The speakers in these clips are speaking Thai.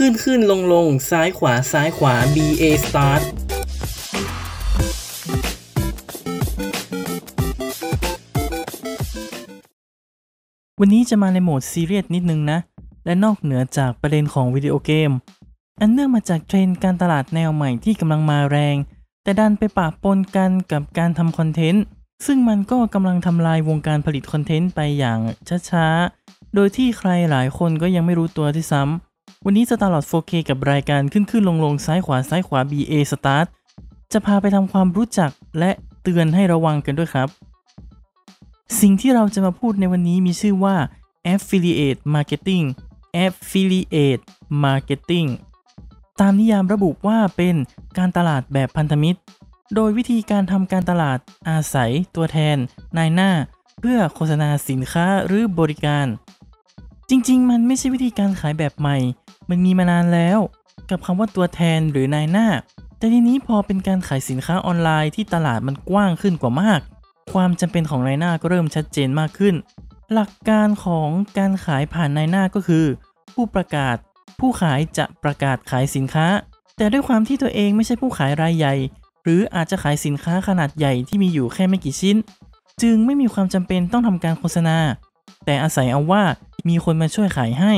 ขึ้นขึ้นลงลงซ้ายขวาซ้ายขวา B A start วันนี้จะมาในโหมดซีเรียสนิดนึงนะ และนอกเหนือจากประเด็นของวิดีโอเกม อันเนื่องมาจากเทรนด์การตลาดแนวใหม่ที่กำลังมาแรง แต่ดันไปปะปนกันกับการทำคอนเทนต์ ซึ่งมันก็กำลังทำลายวงการผลิตคอนเทนต์ไปอย่างช้าๆ โดยที่ใครหลายคนก็ยังไม่รู้ตัวที่ซ้ำ วันนี้จะตลอด 4K กับรายการขึ้นขึ้นลงลงซ้ายขวาซ้ายขวา BA Start จะพาไปทำความรู้จักและเตือนให้ระวังกันด้วยครับ สิ่งที่เราจะมาพูดในวันนี้มีชื่อว่า Affiliate Marketing Affiliate Marketing ตามนิยามระบุว่าเป็นการตลาดแบบพันธมิตร โดยวิธีการทำการตลาดอาศัยตัวแทน นายหน้า เพื่อโฆษณาสินค้าหรือบริการ จริง ๆ มันไม่ใช่วิธีการขายแบบใหม่ มันมีมานานแล้ว กับคำว่าตัวแทนหรือนายหน้า แต่ทีนี้พอเป็นการขายสินค้าออนไลน์ที่ตลาดมันกว้างขึ้นกว่ามาก ความจำเป็นของนายหน้าก็เริ่มชัดเจนมากขึ้น หลักการของการขายผ่านนายหน้าก็คือ ผู้ประกาศ ผู้ขายจะประกาศขายสินค้า แต่ด้วยความที่ตัวเองไม่ใช่ผู้ขายรายใหญ่ หรืออาจจะขายสินค้าขนาดใหญ่ที่มีอยู่แค่ไม่กี่ชิ้น จึงไม่มีความจำเป็นต้องทำการโฆษณา แต่อาศัยเอาว่ามีคนมาช่วยขายให้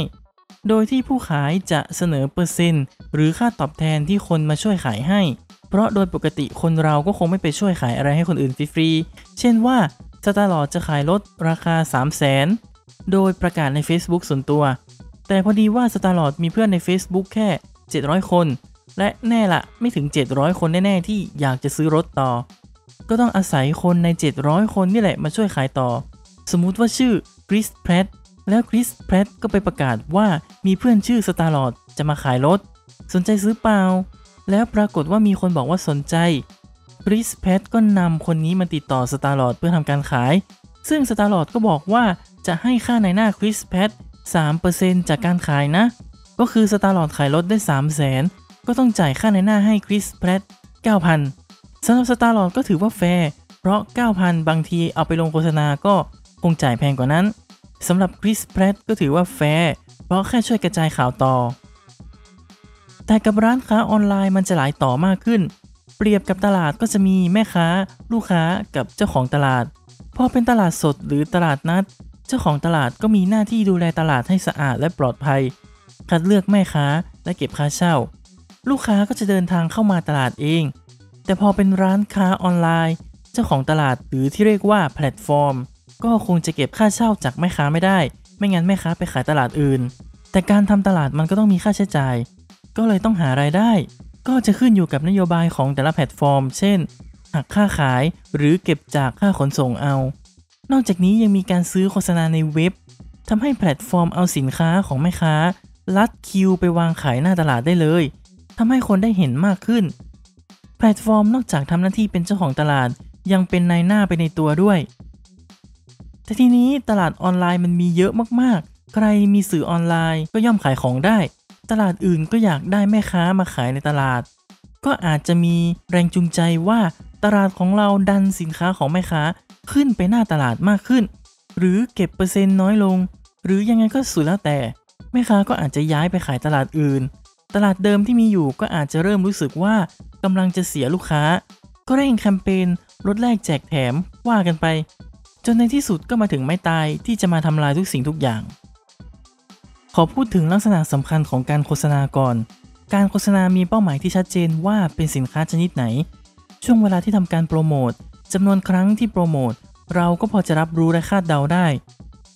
โดยที่ผู้ขายจะเสนอเปอร์เซ็นต์ หรือค่าตอบแทนที่คนมาช่วยขายให้ เพราะโดยปกติคนเราก็คงไม่ไปช่วยขายอะไรให้คนอื่นฟรีๆ เช่นว่าสตาร์ลอดจะขายรถราคา 3 0 0 0 0 0โดยประกาศใน Facebook ส่วนตัว แต่พอดีว่า Star-Lord มีเพื่อนใน Facebook แค่ 700 คน และแน่ละไม่ถึง 700 คนแน่ๆที่อยากจะซื้อรถต่อ ก็ต้องอาศัยคนใน 700 คนนี่แหละมาช่วยขายต่อ สมมุติว่าชื่อ Chris Pratt แล้ว Chris Pratt ก็ไปประกาศว่ามีเพื่อนชื่อ Star-Lord จะมาขายรถ สนใจซื้อเปล่า แล้วปรากฏว่ามีคนบอกว่าสนใจ Chris Pratt ก็นำคนนี้มาติดต่อ Star-Lord เพื่อทำการขาย ซึ่ง Star-Lord ก็บอกว่าจะให้ค่านายหน้า Chris Pratt 3%จากการขายนะ ก็คือ Star-Lord ขายรถได้ 3 0 0 0 0 0 ก็ต้องจ่ายค่านายหน้าให้ Chris Pratt 9,000สำหรับ Star-Lord ก็ถือว่าแฟร์ เพราะ 9,000 บางทีเอาไปลงโฆษณาก็ คงจ่ายแพงกว่านั้นสำหรับ Chris Pratt ก็ถือว่าแฟร์เพราะแค่ช่วยกระจายข่าวต่อ แต่กับร้านค้าออนไลน์มันจะหลายต่อมากขึ้น เปรียบกับตลาดก็จะมีแม่ค้า ลูกค้ากับเจ้าของตลาด พอเป็นตลาดสดหรือตลาดนัด เจ้าของตลาดก็มีหน้าที่ดูแลตลาดให้สะอาดและปลอดภัย คัดเลือกแม่ค้าและเก็บค่าเช่า ลูกค้าก็จะเดินทางเข้ามาตลาดเอง แต่พอเป็นร้านค้าออนไลน์ เจ้าของตลาดหรือที่เรียกว่าแพลตฟอร์ม ก็คงจะเก็บค่าเช่าจากแม่ค้าไม่ได้ ไม่งั้นแม่ค้าไปขายตลาดอื่น แต่การทำตลาดมันก็ต้องมีค่าใช้จ่าย ก็เลยต้องหารายได้ ก็จะขึ้นอยู่กับนโยบายของแต่ละแพลตฟอร์ม เช่น หักค่าขายหรือเก็บจากค่าขนส่งเอา นอกจากนี้ยังมีการซื้อโฆษณาในเว็บทำให้แพลตฟอร์มเอาสินค้าของแม่ค้า ลัดคิวไปวางขายหน้าตลาดได้เลยทำให้คนได้เห็นมากขึ้น แพลตฟอร์มนอกจากทำหน้าที่เป็นเจ้าของตลาดยังเป็นนายหน้าไปในตัวด้วย แต่ทีนี้ตลาดออนไลน์มันมีเยอะมากๆ ใครมีสื่อออนไลน์ก็ย่อมขายของได้ ตลาดอื่นก็อยากได้แม่ค้ามาขายในตลาด ก็อาจจะมีแรงจูงใจว่าตลาดของเราดันสินค้าของแม่ค้าขึ้นไปหน้าตลาดมากขึ้น หรือเก็บเปอร์เซ็นต์น้อยลง หรือยังไงก็สุดแล้วแต่ แม่ค้าก็อาจจะย้ายไปขายตลาดอื่น ตลาดเดิมที่มีอยู่ก็อาจจะเริ่มรู้สึกว่ากำลังจะเสียลูกค้า ก็เร่งแคมเปญลดแลกแจกแถมว่ากันไป จนในที่สุดก็มาถึงไม้ตายที่จะมาทำลายทุกสิ่งทุกอย่าง ขอพูดถึงลักษณะสำคัญของการโฆษณาก่อน การโฆษณามีเป้าหมายที่ชัดเจนว่าเป็นสินค้าชนิดไหน ช่วงเวลาที่ทำการโปรโมทจำนวนครั้งที่โปรโมทเราก็พอจะรับรู้และคาดเดาได้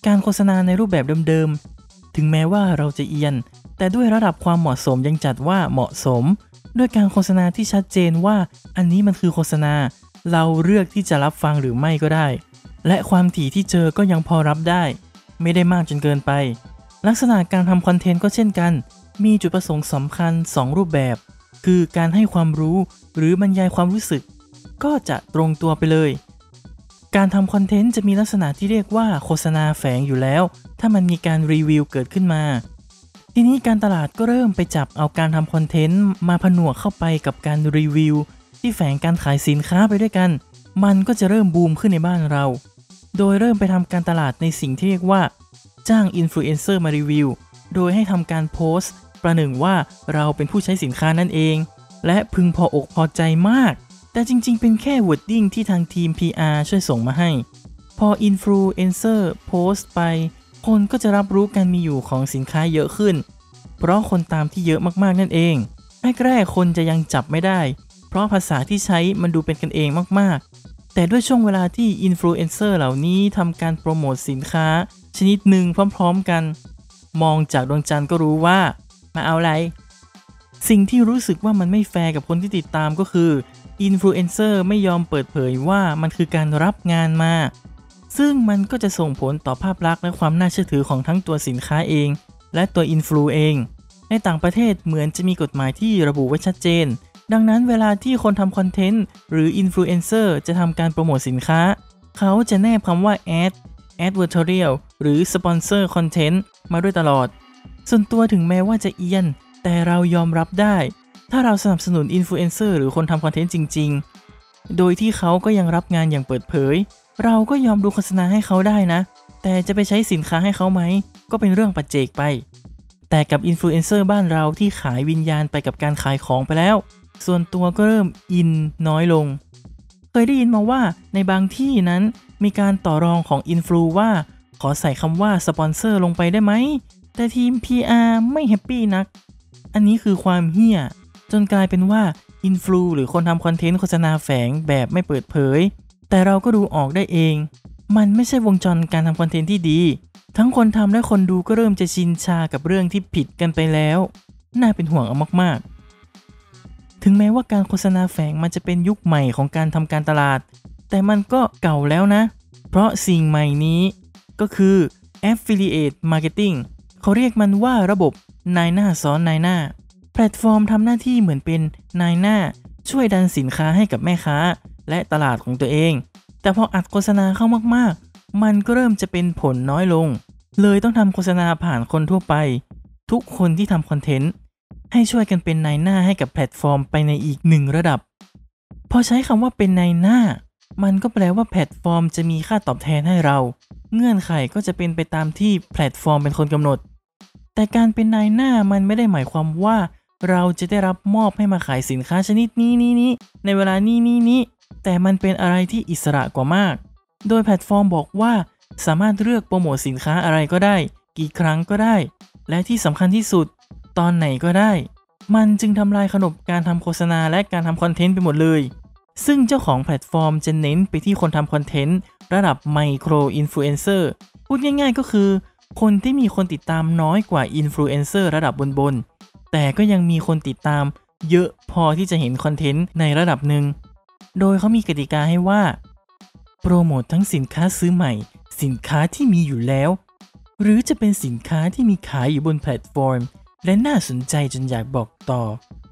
การโฆษณาในรูปแบบเดิมๆ ถึงแม้ว่าเราจะเอียน แต่ด้วยระดับความเหมาะสมยังจัดว่าเหมาะสม ด้วยการโฆษณาที่ชัดเจนว่าอันนี้มันคือโฆษณา เราเลือกที่จะรับฟังหรือไม่ก็ได้ และความถี่ที่เจอก็ยังพอรับได้ ไม่ได้มากจนเกินไป ลักษณะการทำคอนเทนต์ก็เช่นกัน มีจุดประสงค์สำคัญ 2 รูปแบบ คือการให้ความรู้หรือบรรยายความรู้สึก ก็จะตรงตัวไปเลย การทำคอนเทนต์จะมีลักษณะที่เรียกว่าโฆษณาแฝงอยู่แล้ว ถ้ามันมีการรีวิวเกิดขึ้นมา ทีนี้การตลาดก็เริ่มไปจับเอาการทำคอนเทนต์มาผนวกเข้าไปกับการรีวิวที่แฝงการขายสินค้าไปด้วยกัน มันก็จะเริ่มบูมขึ้นในบ้านเรา โดยเริ่มไปทำการตลาดในสิ่งที่เรียกว่า จ้างอินฟลูเอนเซอร์มารีวิว โดยให้ทำการโพสต์ ประหนึ่งว่าเราเป็นผู้ใช้สินค้านั่นเอง และพึงพออกพอใจมาก แต่จริงๆ เป็นแค่ wording ที่ทางทีม PR ช่วยส่งมาให้ พออินฟลูเอนเซอร์โพสต์ไป คนก็จะรับรู้การมีอยู่ของสินค้าเยอะขึ้น เพราะคนตามที่เยอะมากๆนั่นเองแรกๆคนจะยังจับไม่ได้ เพราะภาษาที่ใช้มันดูเป็นกันเองมากๆ แต่ด้วยช่วงเวลาที่อินฟลูเอนเซอร์เหล่านี้ทำการโปรโมทสินค้า ชนิดหนึ่งพร้อมๆกัน มองจากดวงจันทร์ก็รู้ว่า มาเอาอะไร สิ่งที่รู้สึกว่ามันไม่แฟร์กับคนที่ติดตามก็คืออินฟลูเอนเซอร์ไม่ยอมเปิดเผยว่ามันคือการรับงานมา ซึ่งมันก็จะส่งผลต่อภาพลักษณ์และความน่าเชื่อถือของทั้งตัวสินค้าเอง และตัวอินฟลูเอง ในต่างประเทศเหมือนจะมีกฎหมายที่ระบุไว้ชัดเจน ดังนั้นเวลาที่คนทำคอนเทนต์หรืออินฟลูเอนเซอร์จะทำการโปรโมทสินค้า เขาจะแนบคำว่า ad advertorial หรือ sponsor content มาด้วยตลอด ส่วนตัวถึงแม้ว่าจะเอียน แต่เรายอมรับได้ ถ้าเราสนับสนุนอินฟลูเอนเซอร์หรือคนทำคอนเทนต์จริง ๆ โดยที่เขาก็ยังรับงานอย่างเปิดเผย เราก็ยอมดูโฆษณาให้เขาได้นะ แต่จะไปใช้สินค้าให้เขาไหม ก็เป็นเรื่องปัจเจกไป แต่กับอินฟลูเอนเซอร์บ้านเราที่ขายวิญญาณไปกับการขายของไปแล้ว ส่วนตัวก็เริ่มอินน้อยลง เคยได้ยินมาว่าในบางที่นั้นมีการต่อรองของอินฟลูว่า ขอใส่คำว่าสปอนเซอร์ลงไปได้ไหม แต่ทีม PR ไม่แฮปปี้นัก อันนี้คือความเหี้ย จนกลายเป็นว่าอินฟลูหรือคนทำคอนเทนต์โฆษณาแฝงแบบไม่เปิดเผย แต่เราก็ดูออกได้เอง มันไม่ใช่วงจรการทำคอนเทนต์ที่ดี ทั้งคนทำและคนดูก็เริ่มจะชินชากับเรื่องที่ผิดกันไปแล้ว น่าเป็นห่วงเอามากๆ ถึงแม้ว่าการโฆษณาแฝงมันจะเป็นยุคใหม่ของการทำการตลาด แต่มันก็เก่าแล้วนะ เพราะสิ่งใหม่นี้ก็คือ affiliate marketing เขาเรียกมันว่าระบบนายหน้าซ้อนนายหน้า แพลตฟอร์มทำหน้าที่เหมือนเป็นนายหน้า ช่วยดันสินค้าให้กับแม่ค้า และตลาดของตัวเอง แต่พออัดโฆษณาเข้ามากๆ มันก็เริ่มจะเป็นผลน้อยลง เลยต้องทำโฆษณาผ่านคนทั่วไป ทุกคนที่ทำคอนเทนต์ ให้ช่วยกันเป็นนายหน้าให้กับแพลตฟอร์มไปในอีกหนึ่งระดับ พอใช้คำว่าเป็นนายหน้า มันก็แปลว่าแพลตฟอร์มจะมีค่าตอบแทนให้เรา เงื่อนไขก็จะเป็นไปตามที่แพลตฟอร์มเป็นคนกำหนด แต่การเป็นนายหน้ามันไม่ได้หมายความว่า เราจะได้รับมอบให้มาขายสินค้าชนิดนี้นี้นี้ในเวลานี้นี้นี้แต่มันเป็นอะไรที่อิสระกว่ามาก โดยแพลตฟอร์มบอกว่า สามารถเลือกโปรโมทสินค้าอะไรก็ได้ กี่ครั้งก็ได้ และที่สำคัญที่สุด ตอนไหนก็ได้ มันจึงทำลายขนบการทำโฆษณาและการทำคอนเทนต์ไปหมดเลย ซึ่งเจ้าของแพลตฟอร์มจะเน้นไปที่คนทำคอนเทนต์ระดับไมโครอินฟลูเอนเซอร์พูดง่ายๆก็คือ คนที่มีคนติดตามน้อยกว่าอินฟลูเอนเซอร์ระดับบนๆ แต่ก็ยังมีคนติดตามเยอะพอที่จะเห็นคอนเทนต์ในระดับหนึ่ง โดยเขามีกติกาให้ว่า โปรโมททั้งสินค้าซื้อใหม่ สินค้าที่มีอยู่แล้ว หรือจะเป็นสินค้าที่มีขายอยู่บนแพลตฟอร์ม และน่าสนใจจนอยากบอกต่อ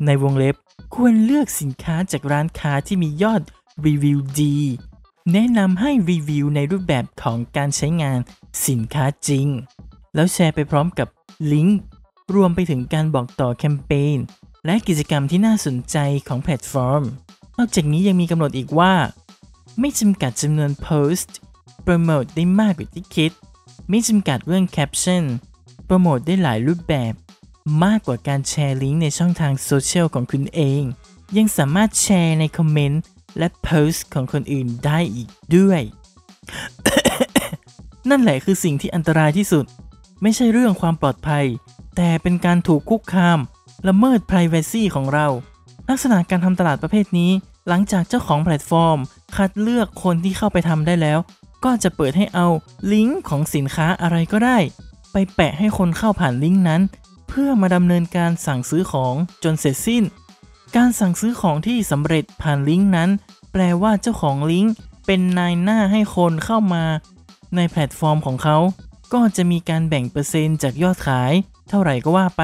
ในวงเล็บควรเลือกสินค้าจากร้านค้าที่มียอดรีวิวดี แนะนำให้รีวิวในรูปแบบของการใช้งานสินค้าจริง แล้วแชร์ไปพร้อมกับลิงก์รวมไปถึงการบอกต่อแคมเปญและกิจกรรมที่น่าสนใจของแพลตฟอร์ม นอกจากนี้ยังมีกำหนดอีกว่า ไม่จำกัดจำนวนโพสต์โปรโมทได้มากกว่าที่คิด ไม่จำกัดเรื่องแคปชั่นโปรโมทได้หลายรูปแบบ มากกว่าการแชร์ลิงก์ในช่องทางโซเชียลของคุณเอง ยังสามารถแชร์ในคอมเมนต์และโพสต์ของคนอื่นได้อีกด้วย นั่นแหละคือสิ่งที่อันตรายที่สุด ไม่ใช่เรื่องความปลอดภัย แต่เป็นการถูกคุกคามละเมิด Privacy ของเรา ลักษณะการทำตลาดประเภทนี้ หลังจากเจ้าของแพลตฟอร์ม คัดเลือกคนที่เข้าไปทำได้แล้ว ก็จะเปิดให้เอาลิงก์ของสินค้าอะไรก็ได้ ไปแปะให้คนเข้าผ่านลิงก์นั้น เพื่อมาดำเนินการสั่งซื้อของจนเสร็จสิ้น การสั่งซื้อของที่สำเร็จผ่านลิงก์นั้น แปลว่าเจ้าของลิงก์เป็นนายหน้าให้คนเข้ามา ในแพลตฟอร์มของเขา ก็จะมีการแบ่งเปอร์เซ็นต์จากยอดขาย เท่าไหร่ก็ว่าไป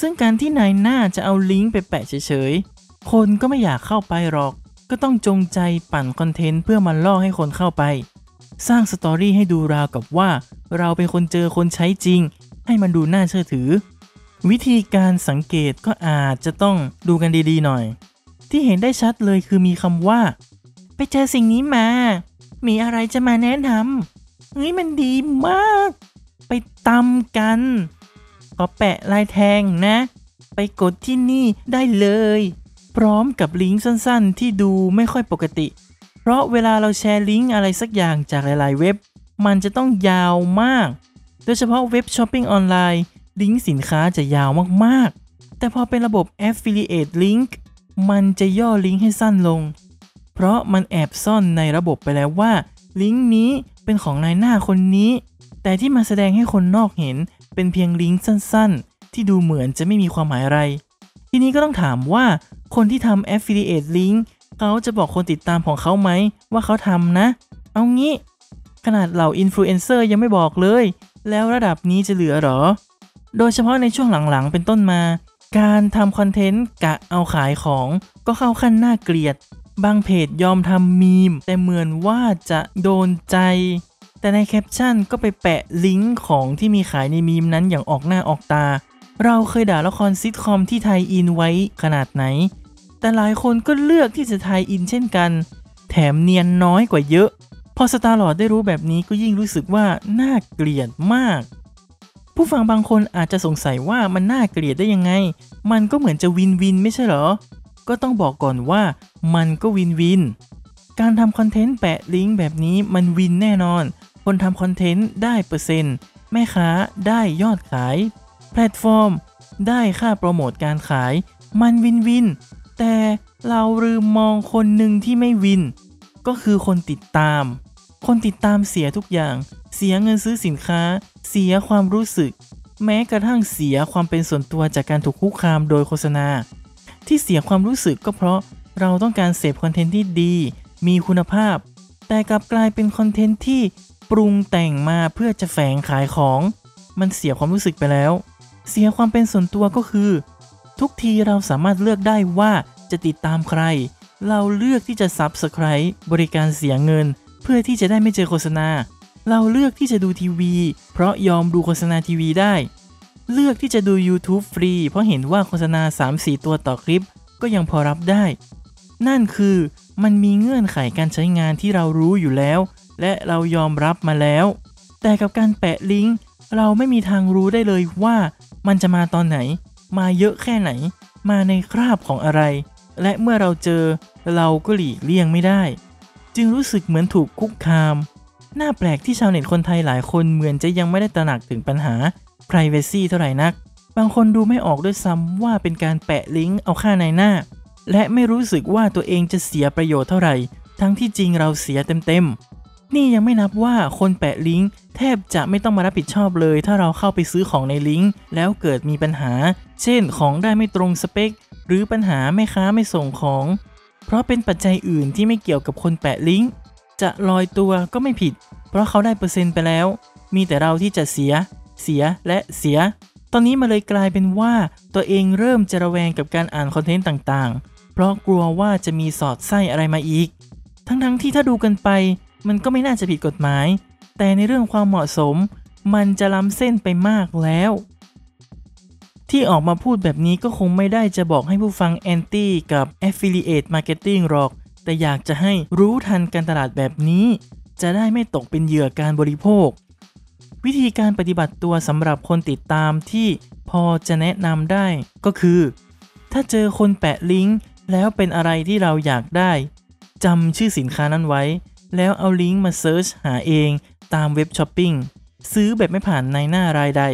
ซึ่งการที่นายหน้าจะเอาลิงก์ไปแปะเฉยๆ คนก็ไม่อยากเข้าไปหรอก ก็ต้องจงใจปั่นคอนเทนต์เพื่อมาล่อให้คนเข้าไป สร้างสตอรี่ให้ดูราวกับว่า เราเป็นคนเจอคนใช้จริง ให้มันดูน่าเชื่อถือ วิธีการสังเกตก็อาจจะต้องดูกันดีๆหน่อย ที่เห็นได้ชัดเลยคือมีคำว่า ไปเจอสิ่งนี้มา มีอะไรจะมาแนะนำเฮ้ยมันดีมาก ไปตำกัน ขอแปะลายแทงนะ ไปกดที่นี่ได้เลย พร้อมกับลิงก์สั้นๆ ที่ดูไม่ค่อยปกติ เพราะเวลาเราแชร์ลิงก์อะไรสักอย่างจากหลายๆเว็บ มันจะต้องยาวมาก โดยเฉพาะเว็บช้อปปิ้งออนไลน์ ลิงก์สินค้าจะยาวมากๆ แต่พอเป็นระบบ Affiliate Link มันจะย่อลิงก์ให้สั้นลง เพราะมันแอบซ่อนในระบบไปแล้วว่า ลิงก์นี้เป็นของนายหน้าคนนี้ แต่ที่มาแสดงให้คนนอกเห็นเป็นเพียงลิงก์สั้นๆ ที่ดูเหมือนจะไม่มีความหมายอะไร ทีนี้ก็ต้องถามว่าคนที่ทำ Affiliate Link เขาจะบอกคนติดตามของเขาไหมว่าเขาทำนะ เอางี้ ขนาดเหล่าอินฟลูเอนเซอร์ยังไม่บอกเลย แล้วระดับนี้จะเหลือหรอ โดยเฉพาะในช่วงหลังๆ เป็นต้นมา การทำคอนเทนต์กะเอาขายของก็เข้าขั้นน่าเกลียด บางเพจยอมทำมีม แต่เหมือนว่าจะโดนใจ แต่ในแคปชั่นก็ไปแปะลิงก์ของที่มีขายในมีมนั้นอย่างออกหน้าออกตา เราเคยด่าละครซิทคอมที่ tie-in ไว้ขนาดไหน แต่หลายคนก็เลือกที่จะ tie-in เช่นกัน แถมเนียนน้อยกว่าเยอะ พอสตาร์ลอดได้รู้แบบนี้ก็ยิ่งรู้สึกว่าน่าเกลียดมาก ผู้ฟังบางคนอาจจะสงสัยว่ามันน่าเกลียดได้ยังไง มันก็เหมือนจะ win-win ไม่ใช่เหรอ ก็ต้องบอกก่อนว่ามันก็ win-win การทำคอนเทนต์แปะลิงก์แบบนี้มัน win แน่นอน คนทำคอนเทนต์ได้เปอร์เซ็นต์ แม่ค้าได้ยอดขาย แพลตฟอร์ม ได้ค่าโปรโมทการขาย มัน win-win แต่เราลืมมองคนหนึ่งที่ไม่ win ก็คือคนติดตาม คนติดตามเสียทุกอย่าง เสียเงินซื้อสินค้า เสียความรู้สึก แม้กระทั่งเสียความเป็นส่วนตัวจากการถูกคุกคามโดยโฆษณา ที่เสียความรู้สึกก็เพราะเราต้องการเสพคอนเทนต์ที่ดี มีคุณภาพ แต่กลับกลายเป็นคอนเทนต์ที่ปรุงแต่งมาเพื่อจะแฝงขายของ มันเสียความรู้สึกไปแล้ว เสียความเป็นส่วนตัวก็คือ ทุกทีเราสามารถเลือกได้ว่าจะติดตามใคร เราเลือกที่จะ Subscribe บริการเสียเงิน เพื่อที่จะได้ไม่เจอโฆษณา เราเลือกที่จะดูทีวี เพราะยอมดูโฆษณาทีวีได้ เลือกที่จะดู YouTube ฟรี เพราะเห็นว่าโฆษณา 3-4 ตัวต่อคลิป ก็ยังพอรับได้ นั่นคือมันมีเงื่อนไขการใช้งานที่เรารู้อยู่แล้ว และเรายอมรับมาแล้ว แต่กับการแปะลิงก์เราไม่มีทางรู้ได้เลยว่ามันจะมาตอนไหน มาเยอะแค่ไหน มาในคราบของอะไร และเมื่อเราเจอเราก็หลีกเลี่ยงไม่ได้ จึงรู้สึกเหมือนถูกคุกคาม น่าแปลกที่ชาวเน็ตคนไทยหลายคนเหมือนจะยังไม่ได้ตระหนักถึงปัญหา Privacy เท่าไหร่นัก บางคนดูไม่ออกด้วยซ้ำว่าเป็นการแปะลิงก์เอาค่าในหน้า และไม่รู้สึกว่าตัวเองจะเสียประโยชน์เท่าไหร่ ทั้งที่จริงเราเสียเต็มๆ นี่ยังไม่นับว่าคนแปะลิงก์แทบจะไม่ต้องมารับผิดชอบเลย ถ้าเราเข้าไปซื้อของในลิงก์แล้วเกิดมีปัญหา เช่น ของได้ไม่ตรงสเปค หรือปัญหาแม่ค้าไม่ส่งของ เพราะเป็นปัจจัยอื่นที่ไม่เกี่ยวกับคนแปะลิงก์ จะลอยตัวก็ไม่ผิด เพราะเขาได้เปอร์เซ็นต์ไปแล้ว มีแต่เราที่จะเสีย เสียและเสีย ตอนนี้มาเลยกลายเป็นว่าตัวเองเริ่มจะระแวงกับการอ่านคอนเทนต์ต่างๆ เพราะกลัวว่าจะมีสอดไส้อะไรมาอีก ทั้งๆที่ถ้าดูกันไป มันก็ไม่น่าจะผิดกฎหมาย แต่ในเรื่องความเหมาะสม มันจะล้ำเส้นไปมากแล้ว ที่ออกมาพูดแบบนี้ก็คงไม่ได้จะบอกให้ผู้ฟังแอนตี้กับ Affiliate Marketing หรอก แต่อยากจะให้รู้ทันการตลาดแบบนี้ จะได้ไม่ตกเป็นเหยื่อการบริโภค วิธีการปฏิบัติตัวสำหรับคนติดตามที่พอจะแนะนำได้ก็คือ ถ้าเจอคนแปะลิงก์แล้วเป็นอะไรที่เราอยากได้จำชื่อสินค้านั้นไว้ แล้วเอาลิงก์มา search หาเองตามเว็บช้อปปิ้งซื้อแบบไม่ผ่านนายหน้ารายใด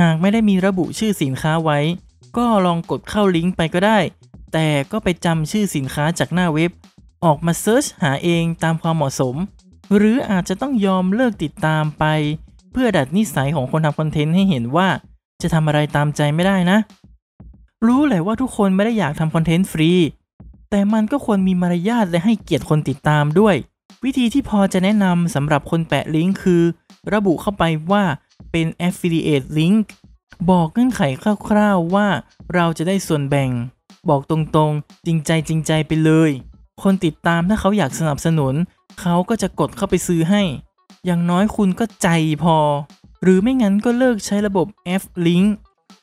หากไม่ได้มีระบุชื่อสินค้าไว้ ก็ลองกดเข้าลิงก์ไปก็ได้ แต่ก็ไปจำชื่อสินค้าจากหน้าเว็บ ออกมาเซิร์ชหาเองตามความเหมาะสม หรืออาจจะต้องยอมเลิกติดตามไป เพื่อดัดนิสัยของคนทำคอนเทนต์ให้เห็นว่า จะทำอะไรตามใจไม่ได้นะ รู้แหละว่าทุกคนไม่ได้อยากทำคอนเทนต์ฟรี แต่มันก็ควรมีมารยาทและให้เกียรติคนติดตามด้วย วิธีที่พอจะแนะนำสำหรับคนแปะลิงก์คือ ระบุเข้าไปว่าเป็น affiliate link บอกเงื่อนไขคร่าวๆว่าเราจะได้ส่วนแบ่ง บอกตรงๆ จริงใจจริงใจไปเลย คนติดตามถ้าเขาอยากสนับสนุน เขาก็จะกดเข้าไปซื้อให้ อย่างน้อยคุณก็ใจพอ หรือไม่งั้นก็เลิกใช้ระบบ F link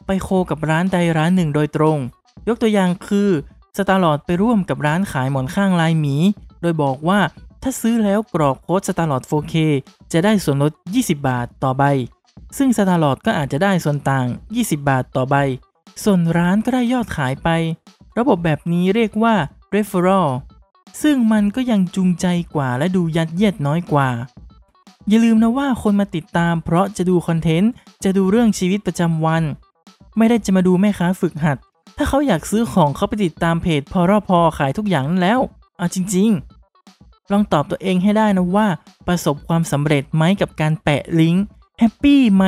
ไปโคกับร้านใดร้านหนึ่งโดยตรง ยกตัวอย่างคือสตาร์ลอดไปร่วมกับร้านขายหมอนข้างลายหมี โดยบอกว่าถ้าซื้อแล้วกรอกโค้ดสตาร์ลอด 4K จะได้ส่วนลด 20 บาทต่อใบ ซึ่งสตาร์ลอดก็อาจจะได้ส่วนต่าง 20 บาทต่อใบ ส่วนร้านก็ได้ยอดขายไป ระบบแบบนี้เรียกว่า referral ซึ่งมันก็ยังจูงใจกว่าและดูยัดเยียดน้อยกว่า อย่าลืมนะว่าคนมาติดตามเพราะจะดูคอนเทนต์ จะดูเรื่องชีวิตประจำวัน ไม่ได้จะมาดูแม่ค้าฝึกหัด ถ้าเขาอยากซื้อของเขาไปติดตามเพจพอรอพอขายทุกอย่างนั่นแล้ว เอาจริง ๆ ลองตอบตัวเองให้ได้นะว่า ประสบความสำเร็จไหมกับการแปะลิงก์ happy ไหม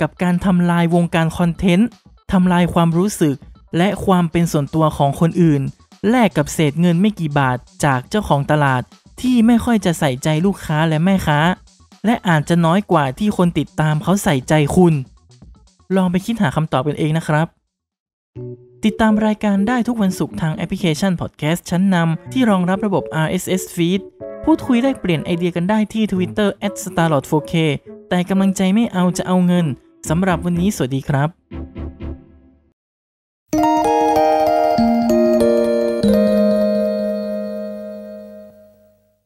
กับการทำลายวงการ content ทำลายความรู้สึก และความเป็นส่วนตัวของคนอื่น แลกกับเศษเงินไม่กี่บาทจากเจ้าของตลาดที่ไม่ค่อยจะใส่ใจลูกค้าและแม่ค้า และอาจจะน้อยกว่าที่คนติดตามเขาใส่ใจคุณ ลองไปคิดหาคำตอบกันเองนะครับ ติดตามรายการได้ทุกวันศุกร์ทางแอปพลิเคชันพอดแคสต์ชั้นนำที่รองรับระบบ RSS feed พูดคุยได้เปลี่ยนไอเดียกันได้ที่ Twitter @starlord4k แต่กำลังใจไม่เอาจะเอาเงินสำหรับวันนี้สวัสดีครับ Música